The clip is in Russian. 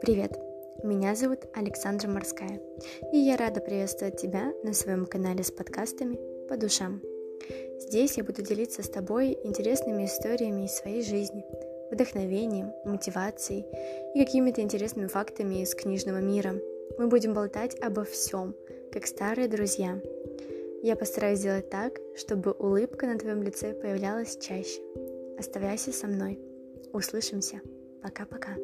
Привет! Меня зовут Александра Морская, и я рада приветствовать тебя на своем канале с подкастами по душам. Здесь я буду делиться с тобой интересными историями из своей жизни, вдохновением, мотивацией и какими-то интересными фактами из книжного мира. Мы будем болтать обо всем, как старые друзья. Я постараюсь сделать так, чтобы улыбка на твоем лице появлялась чаще. Оставайся со мной. Услышимся. Пока-пока.